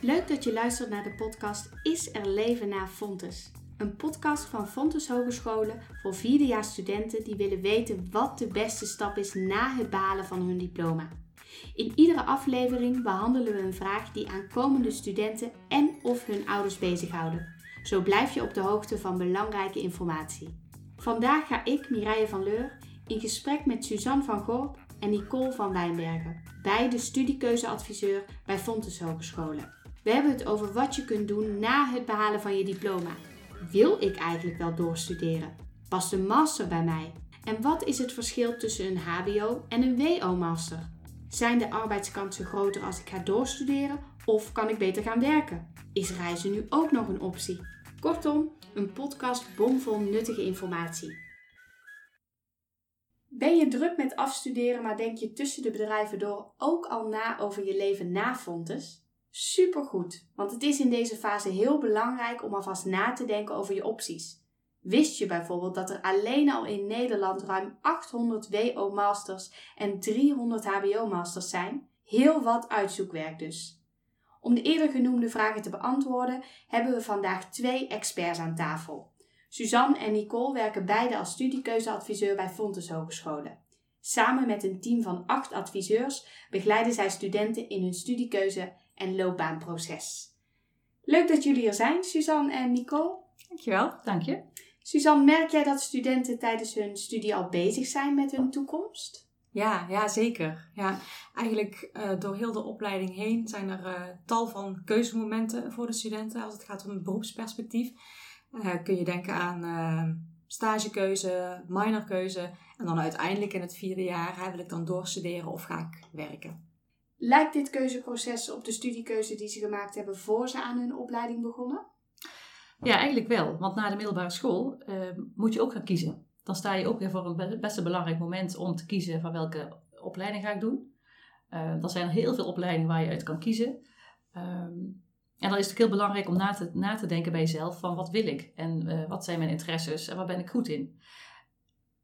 Leuk dat je luistert naar de podcast Is er leven na Fontes? Een podcast van Fontes Hogescholen voor vierdejaars studenten die willen weten wat de beste stap is na het behalen van hun diploma. In iedere aflevering behandelen we een vraag die aankomende studenten en of hun ouders bezighouden. Zo blijf je op de hoogte van belangrijke informatie. Vandaag ga ik, Mireille van Leur, in gesprek met Suzanne van Gorp en Nicole van Wijnbergen, beide studiekeuzeadviseur bij Fontes Hogescholen. We hebben het over wat je kunt doen na het behalen van je diploma. Wil ik eigenlijk wel doorstuderen? Past een master bij mij? En wat is het verschil tussen een HBO en een WO-master? Zijn de arbeidskansen groter als ik ga doorstuderen of kan ik beter gaan werken? Is reizen nu ook nog een optie? Kortom, een podcast bomvol nuttige informatie. Ben je druk met afstuderen, maar denk je tussen de bedrijven door ook al na over je leven na Fontes? Supergoed, want het is in deze fase heel belangrijk om alvast na te denken over je opties. Wist je bijvoorbeeld dat er alleen al in Nederland ruim 800 WO-masters en 300 HBO-masters zijn? Heel wat uitzoekwerk dus. Om de eerder genoemde vragen te beantwoorden, hebben we vandaag twee experts aan tafel. Suzanne en Nicole werken beide als studiekeuzeadviseur bij Fontes Hogescholen. Samen met een team van acht adviseurs begeleiden zij studenten in hun studiekeuze en loopbaanproces. Leuk dat jullie er zijn, Suzanne en Nicole. Dankjewel, dank je. Suzanne, merk jij dat studenten tijdens hun studie al bezig zijn met hun toekomst? Ja, ja zeker. Ja, eigenlijk uh, door heel de opleiding heen zijn er uh, tal van keuzemomenten voor de studenten als het gaat om een beroepsperspectief. Uh, kun je denken aan stagekeuze, minorkeuze en dan uiteindelijk in het vierde jaar hè, wil ik dan doorstuderen of ga ik werken. Lijkt dit keuzeproces op de studiekeuze die ze gemaakt hebben voor ze aan hun opleiding begonnen? Ja, eigenlijk wel. Want na de middelbare school uh, moet je ook gaan kiezen. Dan sta je ook weer voor een best een belangrijk moment om te kiezen van welke opleiding ga ik doen. Uh, er zijn heel veel opleidingen waar je uit kan kiezen. Um, en dan is het heel belangrijk om na te, na te denken bij jezelf van wat wil ik en uh, wat zijn mijn interesses en waar ben ik goed in.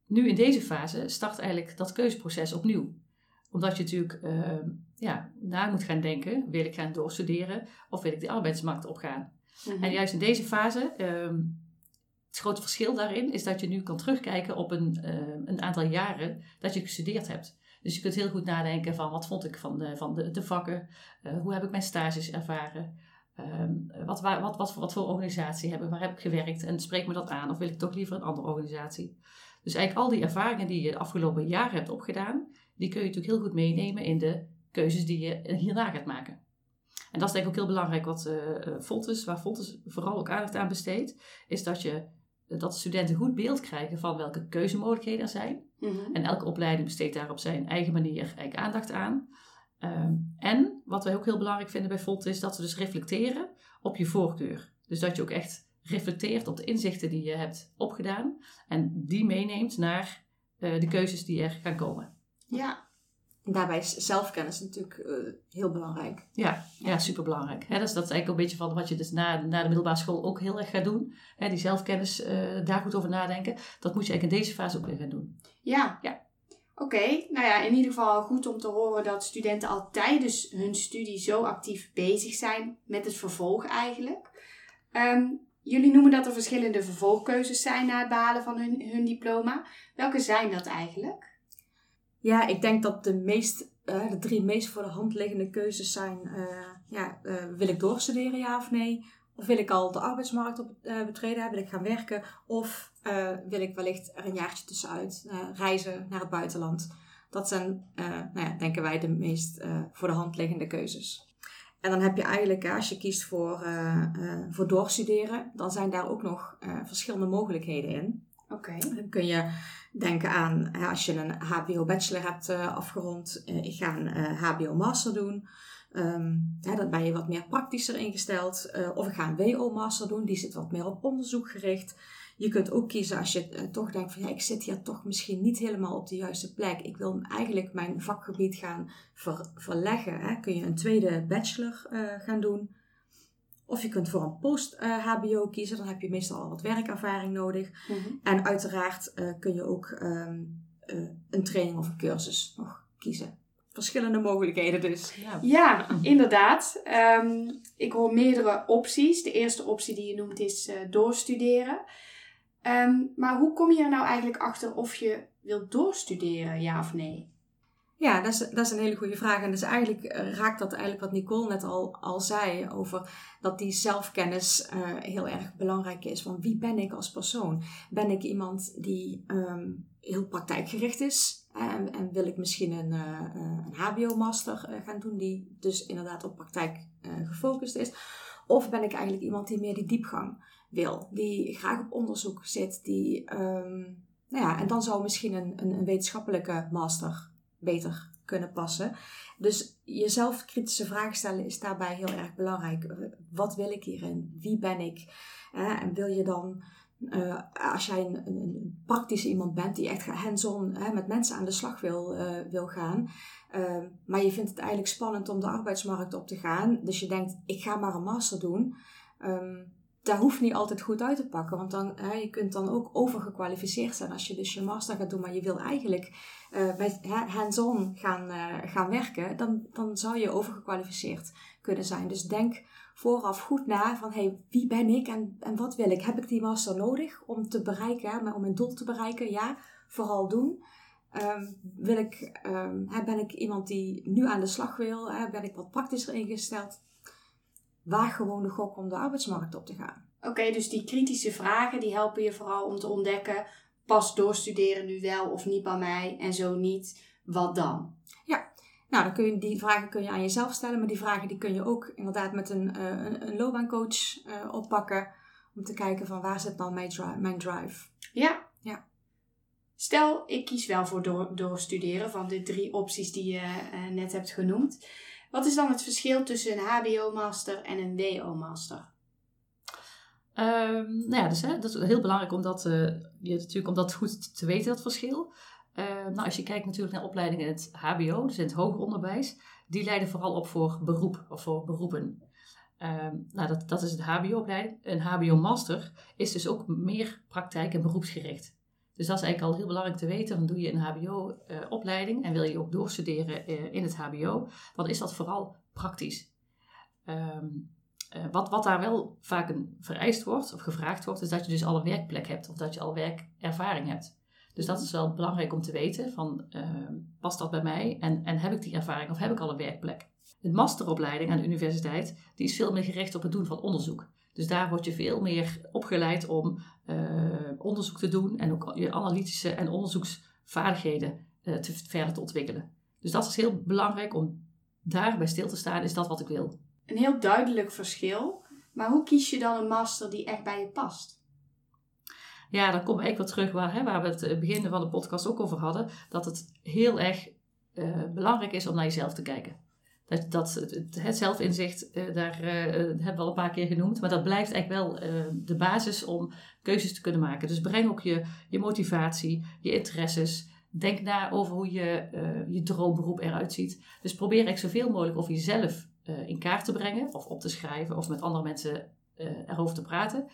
Nu in deze fase start eigenlijk dat keuzeproces opnieuw omdat je natuurlijk uh, ja, na moet gaan denken, wil ik gaan doorstuderen of wil ik de arbeidsmarkt opgaan. Mm En juist in deze fase, um, het grote verschil daarin is dat je nu kan terugkijken op een, uh, een aantal jaren dat je gestudeerd hebt. Dus je kunt heel goed nadenken van wat vond ik van de, van de, de vakken, uh, hoe heb ik mijn stages ervaren, um, wat, wat, wat, wat, voor organisatie hebben, waar heb ik gewerkt en spreek me dat aan of wil ik toch liever een andere organisatie. Dus eigenlijk al die ervaringen die je de afgelopen jaren hebt opgedaan, die kun je natuurlijk heel goed meenemen in de keuzes die je hierna gaat maken. En dat is denk ik ook heel belangrijk wat uh, Fontes, waar Fontes vooral ook aandacht aan besteedt, is dat je dat studenten goed beeld krijgen van welke keuzemogelijkheden er zijn. Mm -hmm. En elke opleiding besteedt daar op zijn eigen manier eigenlijk aandacht aan. Um, en wat wij ook heel belangrijk vinden bij Fontes is dat ze dus reflecteren op je voorkeur. Dus dat je ook echt reflecteert op de inzichten die je hebt opgedaan en die meeneemt naar uh, de keuzes die er gaan komen. Ja. En daarbij is zelfkennis natuurlijk uh, heel belangrijk. Ja, ja superbelangrijk. dus dat is eigenlijk een beetje van wat je dus na, na de middelbare school ook heel erg gaat doen. Hè, die zelfkennis, uh, daar goed over nadenken. Dat moet je eigenlijk in deze fase ook weer gaan doen. Ja. ja. Oké, okay. nou ja, in ieder geval goed om te horen dat studenten al tijdens hun studie zo actief bezig zijn met het vervolg eigenlijk. Um, jullie noemen dat er verschillende vervolgkeuzes zijn na het behalen van hun, hun diploma. Welke zijn dat eigenlijk? Ja, ik denk dat de, meest, uh, de drie meest voor de hand liggende keuzes zijn: uh, ja, uh, wil ik doorstuderen, ja of nee? Of wil ik al de arbeidsmarkt op, betreden, wil ik gaan werken? Of wil ik wellicht er een jaartje tussenuit reizen naar het buitenland? Dat zijn, nou ja, denken wij, de meest voor de hand liggende keuzes. En dan heb je eigenlijk, als je kiest voor, voor doorstuderen, dan zijn daar ook nog verschillende mogelijkheden in. Oké. Okay. Dan kun je denken aan als je een HBO-bachelor hebt uh, afgerond, uh, ik ga een HBO-master doen. Um, ben je wat meer praktischer ingesteld. of ik ga een WO-master doen, die zit wat meer op onderzoek gericht. Je kunt ook kiezen als je toch denkt van ja, ik zit hier toch misschien niet helemaal op de juiste plek. Ik wil eigenlijk mijn vakgebied gaan ver, verleggen. Hè. Kun je een tweede bachelor gaan doen. Of je kunt voor een post-HBO kiezen, dan heb je meestal al wat werkervaring nodig. Mm -hmm. En uiteraard uh, kun je ook um, eh, een training of een cursus nog kiezen. Verschillende mogelijkheden dus. Ja. Ja, inderdaad. Ehm, ik hoor meerdere opties. De eerste optie die je noemt is eh, doorstuderen. Ehm, maar hoe kom je er nou eigenlijk achter of je wilt doorstuderen, ja of nee? Ja, dat is, dat is een hele goede vraag. En dus eigenlijk eh, raakt dat eigenlijk wat Nicole net al, al zei over dat die zelfkennis eh, heel erg belangrijk is. Van wie ben ik als persoon? Ben ik iemand die ehm, heel praktijkgericht is? En, en wil ik misschien een, eh, een HBO-master gaan doen die dus inderdaad op praktijk gefocust is? Of ben ik eigenlijk iemand die meer die diepgang wil? Die graag op onderzoek zit, die... ehm, nou ja, en dan zou misschien een, een, een wetenschappelijke master beter kunnen passen. Dus jezelf kritische vragen stellen is daarbij heel erg belangrijk. Eh, Wat wil ik hierin? Wie ben ik? En wil je dan, eh, als jij een, praktische iemand bent die echt hands-on met mensen aan de slag wil, eh, wil gaan, eh, maar je vindt het eigenlijk spannend om de arbeidsmarkt op te gaan, dus je denkt, ik ga maar een master doen. Daar hoeft niet altijd goed uit te pakken. Want dan, hè, je kunt dan ook overgekwalificeerd zijn als je dus je master gaat doen. Maar je wil eigenlijk hè, hands-on gaan, eh, gaan werken. Dan, dan zou je overgekwalificeerd kunnen zijn. Dus denk vooraf goed na van hey, wie ben ik en, en wat wil ik? Heb ik die master nodig om te bereiken, om mijn doel te bereiken? Ja, vooral doen. Ehm, wil ik, ehm, ben ik iemand die nu aan de slag wil? Hè, ben ik wat praktischer ingesteld? Waag gewoon de gok om de arbeidsmarkt op te gaan. Oké, dus die kritische vragen die helpen je vooral om te ontdekken, past doorstuderen nu wel of niet bij mij en zo niet, wat dan? Nou, dan kun je, die vragen kun je aan jezelf stellen, maar die vragen die kun je ook inderdaad met een, eh, een, een loopbaancoach eh, oppakken. Om te kijken van waar zit nou mijn, dri- mijn drive. Ja. Ja. Stel, ik kies wel voor door, doorstuderen van de drie opties die je eh, net hebt genoemd. Wat is dan het verschil tussen een HBO-master en een WO-master? Ehm, nou ja, dus, hè, dat is heel belangrijk om dat, je, natuurlijk, om dat goed te weten, dat verschil. Ehm, nou, als je kijkt natuurlijk naar opleidingen in het HBO, dus in het hoger onderwijs, die leiden vooral op voor beroep of voor beroepen. Ehm, nou, dat, dat is een HBO-opleiding. Een HBO-master is dus ook meer praktijk- en beroepsgericht. Dus dat is eigenlijk al heel belangrijk te weten. Dan doe je een HBO-opleiding en wil je ook doorstuderen eh, in het HBO, dan is dat vooral praktisch. Ehm, eh, wat, wat daar wel vaak een vereist wordt of gevraagd wordt, is dat je dus al een werkplek hebt of dat je al werkervaring hebt. Dus dat is wel belangrijk om te weten van ehm, past dat bij mij en, en heb ik die ervaring of heb ik al een werkplek. Een masteropleiding aan de universiteit die is veel meer gericht op het doen van onderzoek. Dus daar word je veel meer opgeleid om eh, onderzoek te doen en ook je analytische en onderzoeksvaardigheden eh, te, verder te ontwikkelen. Dus dat is heel belangrijk om daarbij stil te staan, is dat wat ik wil. Een heel duidelijk verschil. Maar hoe kies je dan een master die echt bij je past? Ja, dan kom ik wel terug waar, hè, waar we het begin van de podcast ook over hadden. Dat het heel erg eh, belangrijk is om naar jezelf te kijken. Dat, dat, het, zelfinzicht, eh, daar eh, hebben we al een paar keer genoemd. Maar dat blijft eigenlijk wel eh, de basis om keuzes te kunnen maken. Dus breng ook je, je motivatie, je interesses. Denk na over hoe je, eh, je droomberoep eruit ziet. Dus probeer eigenlijk zoveel mogelijk over jezelf eh, in kaart te brengen. Of op te schrijven of met andere mensen eh, erover te praten.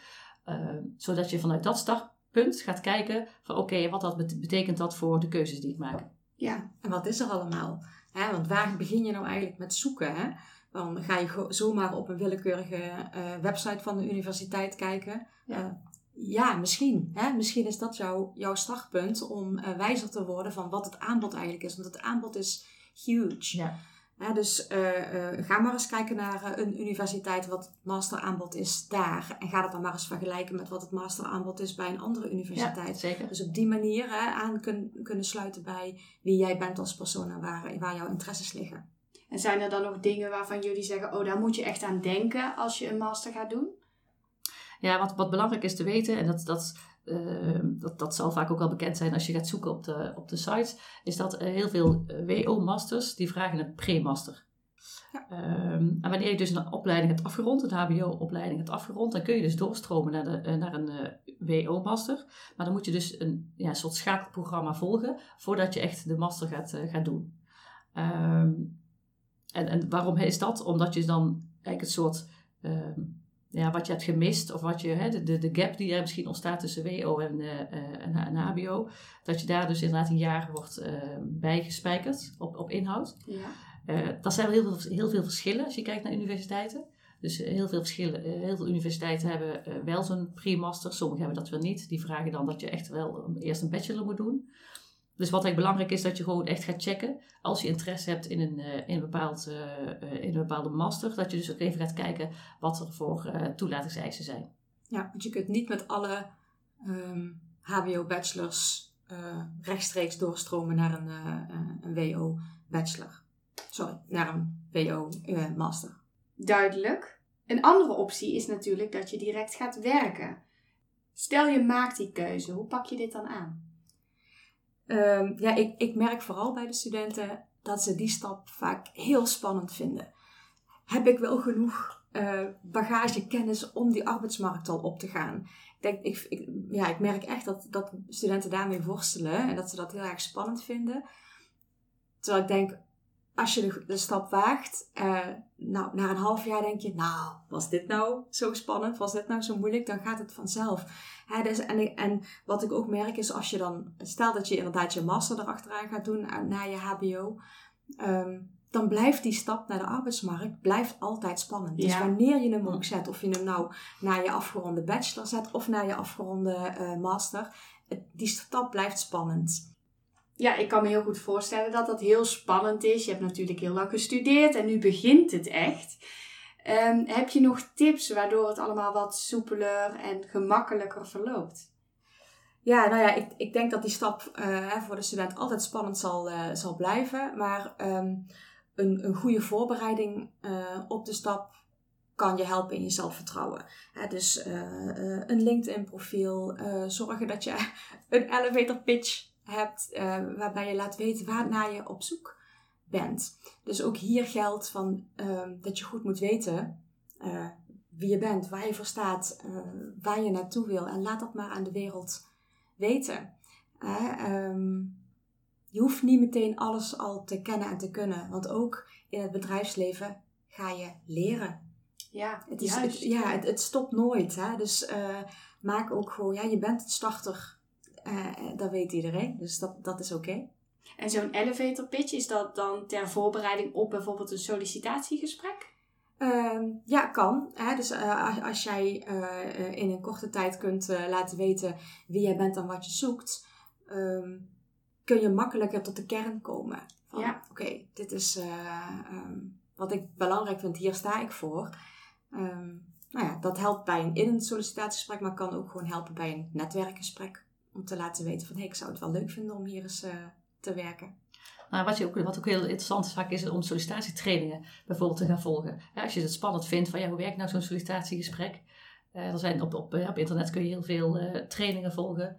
Uh, zodat je vanuit dat startpunt gaat kijken van oké, wat dat bet- betekent dat voor de keuzes die ik maak. Ja, en wat is er allemaal? Hè, want waar begin je nou eigenlijk met zoeken? Hè? Dan ga je zomaar op een willekeurige eh, website van de universiteit kijken. Ja. Ja, ja misschien. Hè? Misschien is dat jouw, jouw startpunt om eh, wijzer te worden van wat het aanbod eigenlijk is. Want het aanbod is huge. Ja. Dus eh, eh, ga maar eens kijken naar eh, een universiteit wat het masteraanbod is daar. En ga dat dan maar eens vergelijken met wat het masteraanbod is bij een andere universiteit. zeker. Dus op die manier hè, aan kun, kunnen sluiten bij wie jij bent als persoon en waar, waar jouw interesses liggen. En zijn er dan nog dingen waarvan jullie zeggen, oh daar moet je echt aan denken als je een master gaat doen? Ja, wat, wat belangrijk is te weten, en dat, dat, eh, dat, dat zal vaak ook wel bekend zijn als je gaat zoeken op de, op de sites, is dat eh, heel veel eh, WO-masters die vragen een pre-master. Ja. Ehm, en wanneer je dus een opleiding hebt afgerond, een HBO-opleiding hebt afgerond, dan kun je dus doorstromen naar, de, eh, naar een WO-master. Maar dan moet je dus een ja, soort schakelprogramma volgen voordat je echt de master gaat, gaat doen. Ehm, en, en waarom is dat? Omdat je dan eigenlijk het soort ehm, ja, wat je hebt gemist of wat je, hè, de, de, gap die er misschien ontstaat tussen WO en, uh, en, en, HBO, dat je daar dus inderdaad een jaar wordt uh, bijgespijkerd op, op inhoud. Ja. Uh, dat zijn wel heel veel, heel veel verschillen als je kijkt naar universiteiten. Dus heel veel verschillen, heel veel universiteiten hebben wel zo'n pre-master, sommigen hebben dat wel niet. Die vragen dan dat je echt wel eerst een bachelor moet doen. Dus wat eigenlijk belangrijk is, dat je gewoon echt gaat checken. Als je interesse hebt in een, in een, bepaald, uh, in een bepaalde master, dat je dus ook even gaat kijken wat er voor uh, toelatingseisen zijn. Ja, want je kunt niet met alle um, HBO-bachelors uh, rechtstreeks doorstromen naar een, een WO-bachelor. Sorry, naar een WO-master. Duidelijk. Een andere optie is natuurlijk dat je direct gaat werken. Stel je maakt die keuze, hoe pak je dit dan aan? Um, ja, ik, ik merk vooral bij de studenten dat ze die stap vaak heel spannend vinden. Heb ik wel genoeg uh, bagage, kennis om die arbeidsmarkt al op te gaan? Ik, denk, ik, ja, ik merk echt dat, dat studenten daarmee worstelen en dat ze dat heel erg spannend vinden. Terwijl ik denk, als je de, de stap waagt, uh, nou, na een half jaar denk je, nou, was dit nou zo spannend? Was dit nou zo moeilijk? Dan gaat het vanzelf. Hè, dus, en, en wat ik ook merk is, als je dan, stel dat je inderdaad je master erachteraan gaat doen na je HBO, um, dan blijft die stap naar de arbeidsmarkt blijft altijd spannend. Dus ja. Dus wanneer je hem ook zet, of je hem nou naar je afgeronde bachelor zet of naar je afgeronde uh, master, die stap blijft spannend. Ja, ik kan me heel goed voorstellen dat dat heel spannend is. Je hebt natuurlijk heel lang gestudeerd en nu begint het echt. Um, heb je nog tips waardoor het allemaal wat soepeler en gemakkelijker verloopt? Ja, nou ja, ik, ik denk dat die stap uh, voor de student altijd spannend zal, uh, zal blijven. Maar um, een, een goede voorbereiding uh, op de stap kan je helpen in je zelfvertrouwen. dus een LinkedIn profiel, zorgen dat je een elevator pitch hebt uh, waarbij je laat weten waarnaar je op zoek bent. Dus ook hier geldt van, uh, dat je goed moet weten uh, wie je bent, waar je voor staat, uh, waar je naartoe wil. En laat dat maar aan de wereld weten. Um, je hoeft niet meteen alles al te kennen en te kunnen. Want ook in het bedrijfsleven ga je leren. Ja, het, is, het, ja, het, het, stopt nooit. Hè? Dus maak ook gewoon, ja, je bent een starter uh, dat weet iedereen, dus dat, dat is oké. Okay. En zo'n elevator pitch, is dat dan ter voorbereiding op bijvoorbeeld een sollicitatiegesprek? Uh, ja, kan. Hè? Dus uh, als jij uh, in een korte tijd kunt laten weten wie jij bent en wat je zoekt, um, kun je makkelijker tot de kern komen. Van, ja. Oké, dit is um, wat ik belangrijk vind, hier sta ik voor. Um, nou ja, dat helpt bij een in een sollicitatiegesprek, maar kan ook gewoon helpen bij een netwerkgesprek om te laten weten van hey, ik zou het wel leuk vinden om hier eens uh, te werken. Nou, wat, je ook, wat ook heel interessant is vaak is om sollicitatietrainingen bijvoorbeeld te gaan volgen. Als je het spannend vindt van ja, hoe werkt nou zo'n sollicitatiegesprek? Uh, er zijn op, op, op internet kun je heel veel trainingen volgen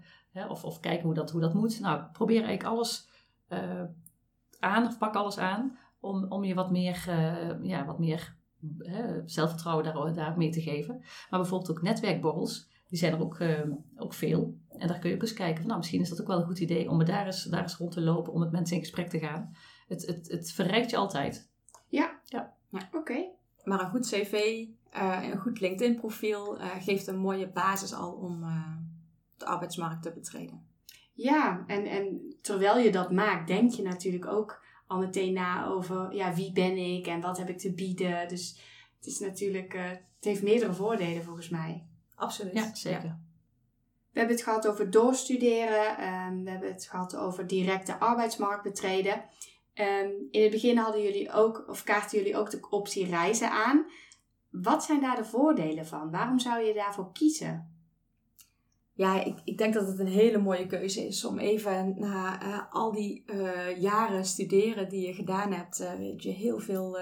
of, of kijken hoe dat, hoe dat moet. Nou, probeer eigenlijk alles aan of pak alles aan om, om je wat meer, ja, wat meer zelfvertrouwen daar, daar mee te geven. Maar bijvoorbeeld ook netwerkborrels die zijn er ook, uh, ook veel. En daar kun je ook eens kijken van, nou, misschien is dat ook wel een goed idee om er daar eens, daar eens rond te lopen, om met mensen in gesprek te gaan. Het, het, het verrijkt je altijd. Ja, ja. ja. oké. Maar een goed cv, uh, een goed LinkedIn profiel uh, geeft een mooie basis al om de arbeidsmarkt te betreden. Ja, en, en terwijl je dat maakt, denk je natuurlijk ook al meteen na over, ja, wie ben ik en wat heb ik te bieden. Dus het is natuurlijk, het heeft meerdere voordelen volgens mij. Absoluut. Ja, zeker. We hebben het gehad over doorstuderen. Um, we hebben het gehad over direct de arbeidsmarkt betreden. Um, in het begin hadden jullie ook, of kaarten jullie ook de optie reizen aan. Wat zijn daar de voordelen van? Waarom zou je daarvoor kiezen? Ja, ik, ik denk dat het een hele mooie keuze is om even na uh, al die uh, jaren studeren die je gedaan hebt, uh, weet je, heel veel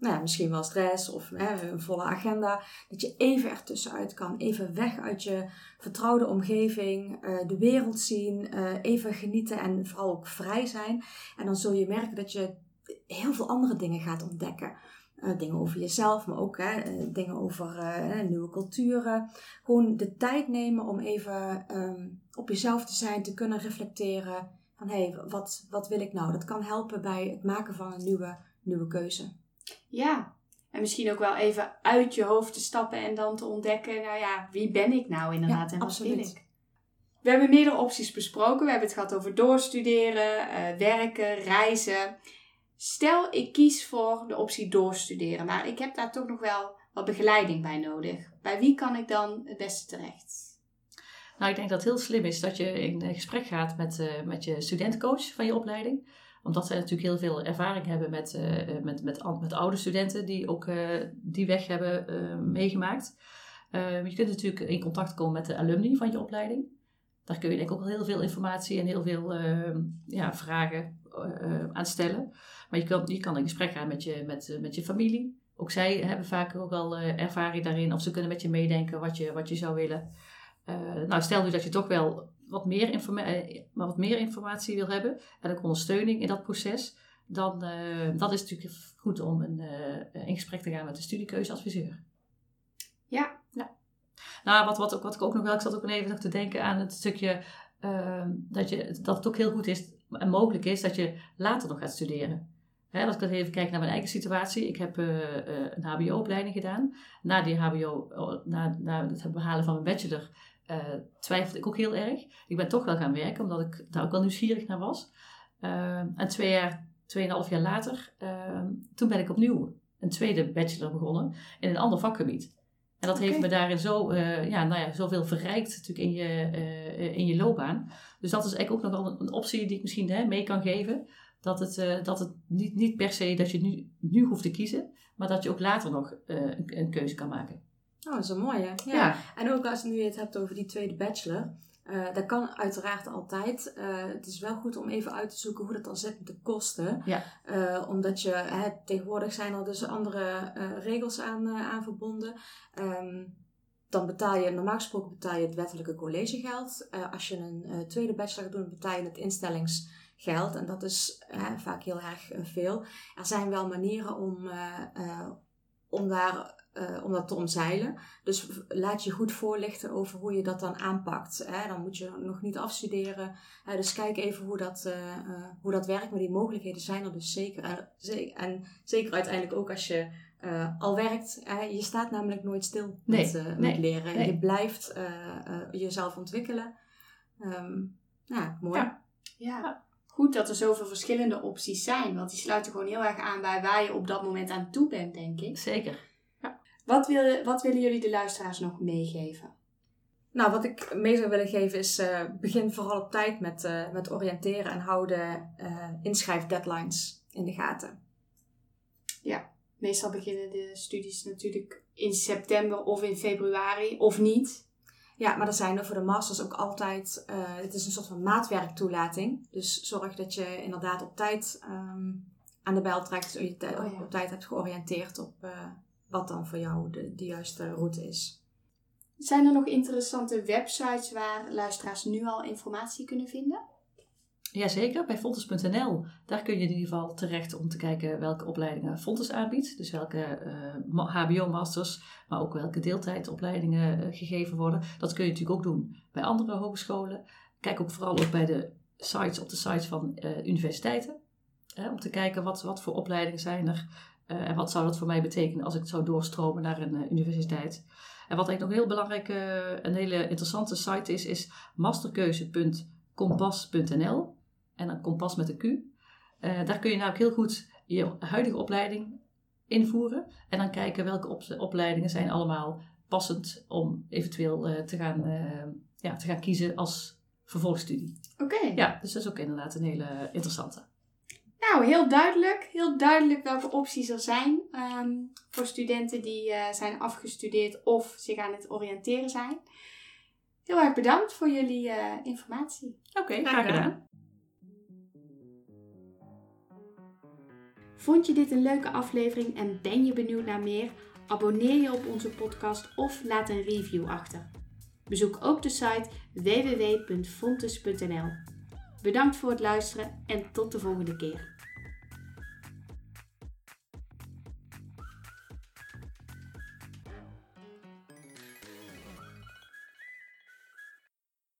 nou misschien wel stress of hè, een volle agenda, dat je even ertussenuit kan. Even weg uit je vertrouwde omgeving, uh, de wereld zien, uh, even genieten en vooral ook vrij zijn. En dan zul je merken dat je heel veel andere dingen gaat ontdekken. Uh, dingen over jezelf, maar ook hè, dingen over nieuwe culturen. Gewoon de tijd nemen om even um, op jezelf te zijn, te kunnen reflecteren. Van hé, hey, wat, wat wil ik nou? Dat kan helpen bij het maken van een nieuwe, nieuwe keuze. Ja, En misschien ook wel even uit je hoofd te stappen en dan te ontdekken, nou ja, wie ben ik nou inderdaad Ja, en wat wil absoluut. ik? We hebben meerdere opties besproken. We hebben het gehad over doorstuderen, eh, werken, reizen. Stel, ik kies voor de optie doorstuderen, maar ik heb daar toch nog wel wat begeleiding bij nodig. Bij wie kan ik dan het beste terecht? Nou, ik denk dat het heel slim is dat je in gesprek gaat met, eh, met je studentcoach van je opleiding. Omdat zij natuurlijk heel veel ervaring hebben met, eh, eh, met, met, met oude studenten die ook eh, die weg hebben meegemaakt. Eh, je kunt natuurlijk in contact komen met de alumni van je opleiding. Daar kun je denk ik ook heel veel informatie en heel veel eh, ja, vragen aan stellen. Maar je kan, je kan in gesprek gaan met je, met, met je familie. Ook zij hebben vaak ook al ervaring daarin. Of ze kunnen met je meedenken wat je, wat je zou willen. Nou, stel nu dat je toch wel wat meer, informa- eh, wat meer informatie wil hebben en ook ondersteuning in dat proces, dan eh dat is natuurlijk goed om een, eh, in gesprek te gaan met de studiekeuzeadviseur. Ja. ja. Nou, wat, wat, wat ik ook nog wel, ik zat ook even nog te denken aan het stukje eh, dat, je, dat het ook heel goed is en mogelijk is dat je later nog gaat studeren. Hè, als ik even kijk naar mijn eigen situatie. Ik heb een HBO-opleiding gedaan. Na die HBO, na, na het behalen van mijn bachelor, eh, twijfelde ik ook heel erg. Ik ben toch wel gaan werken, omdat ik daar ook wel nieuwsgierig naar was. Eh, en twee jaar, tweeënhalf jaar later, eh, toen ben ik opnieuw een tweede bachelor begonnen in een ander vakgebied. En dat heeft me daarin zo, eh, ja, nou ja, zoveel verrijkt natuurlijk in je, eh, in je loopbaan. Dus dat is eigenlijk ook nog wel een, een optie die ik misschien hè, mee kan geven. Dat het, dat het niet, niet per se dat je nu, nu hoeft te kiezen, maar dat je ook later nog een, een keuze kan maken. Oh, dat is een mooie. Ja. Ja. En ook als nu je het hebt over die tweede bachelor. eh, dat kan uiteraard altijd. Eh, het is wel goed om even uit te zoeken hoe dat dan zit met de kosten. Ja. Eh, omdat je, hè, tegenwoordig zijn er dus andere regels aan, aan verbonden. Ehm, dan betaal je, normaal gesproken betaal je het wettelijke collegegeld. Als je een tweede bachelor gaat doen, betaal je het instellingsgeld. En dat is vaak heel erg veel. Er zijn wel manieren om, om, daar, eh, om dat te omzeilen. Dus laat je goed voorlichten over hoe je dat dan aanpakt. Hè? Dan moet je nog niet afstuderen. Hè? Dus kijk even hoe dat, eh, eh, hoe dat werkt. Maar die mogelijkheden zijn er dus zeker. En, en zeker uiteindelijk ook als je eh, al werkt. Hè? Je staat namelijk nooit stil Nee, met, eh, met leren. nee. Je blijft eh, eh, jezelf ontwikkelen. Ehm, ja, mooi. Ja. Ja. Goed dat er zoveel verschillende opties zijn, want die sluiten gewoon heel erg aan bij waar je op dat moment aan toe bent, denk ik. Zeker. Wat, wil, wat willen jullie de luisteraars nog meegeven? Nou, wat ik mee zou willen geven is, eh, begin vooral op tijd met, eh, met oriënteren en hou de eh, inschrijfdeadlines in de gaten. Meestal beginnen de studies natuurlijk in september of in februari, of niet. Ja, maar er zijn er voor de masters ook altijd, het is een soort van maatwerktoelating. Dus zorg dat je inderdaad op tijd ehm, aan de bel trekt, zodat je Oh ja. op tijd hebt georiënteerd op wat dan voor jou de, de juiste route is. Zijn er nog interessante websites waar luisteraars nu al informatie kunnen vinden? Jazeker, bij Fontes.nl. Daar kun je in ieder geval terecht om te kijken welke opleidingen Fontes aanbiedt. Dus welke eh, ma- HBO-masters, maar ook welke deeltijdopleidingen eh, gegeven worden. Dat kun je natuurlijk ook doen bij andere hogescholen. Kijk ook vooral ook bij de sites op de sites van eh, universiteiten. Hè, om te kijken wat, wat voor opleidingen zijn er. Eh, en wat zou dat voor mij betekenen als ik zou doorstromen naar een eh, universiteit. En wat eigenlijk nog heel belangrijk, eh, een hele interessante site is, is masterkeuze.kompas.nl. En dan kompas met een Q. Daar kun je nou ook heel goed je huidige opleiding invoeren. En dan kijken welke op- opleidingen zijn allemaal passend om eventueel te, gaan, ja, te gaan kiezen als vervolgstudie. Oké. Ja, dus dat is ook inderdaad een hele interessante. Nou, heel duidelijk. Heel duidelijk welke opties er zijn ehm, voor studenten die eh, zijn afgestudeerd of zich aan het oriënteren zijn. Heel erg bedankt voor jullie eh, informatie. Oké, graag gedaan. Vond je dit een leuke aflevering en ben je benieuwd naar meer? Abonneer je op onze podcast of laat een review achter. Bezoek ook de site www.fontes.nl. Bedankt voor het luisteren en tot de volgende keer.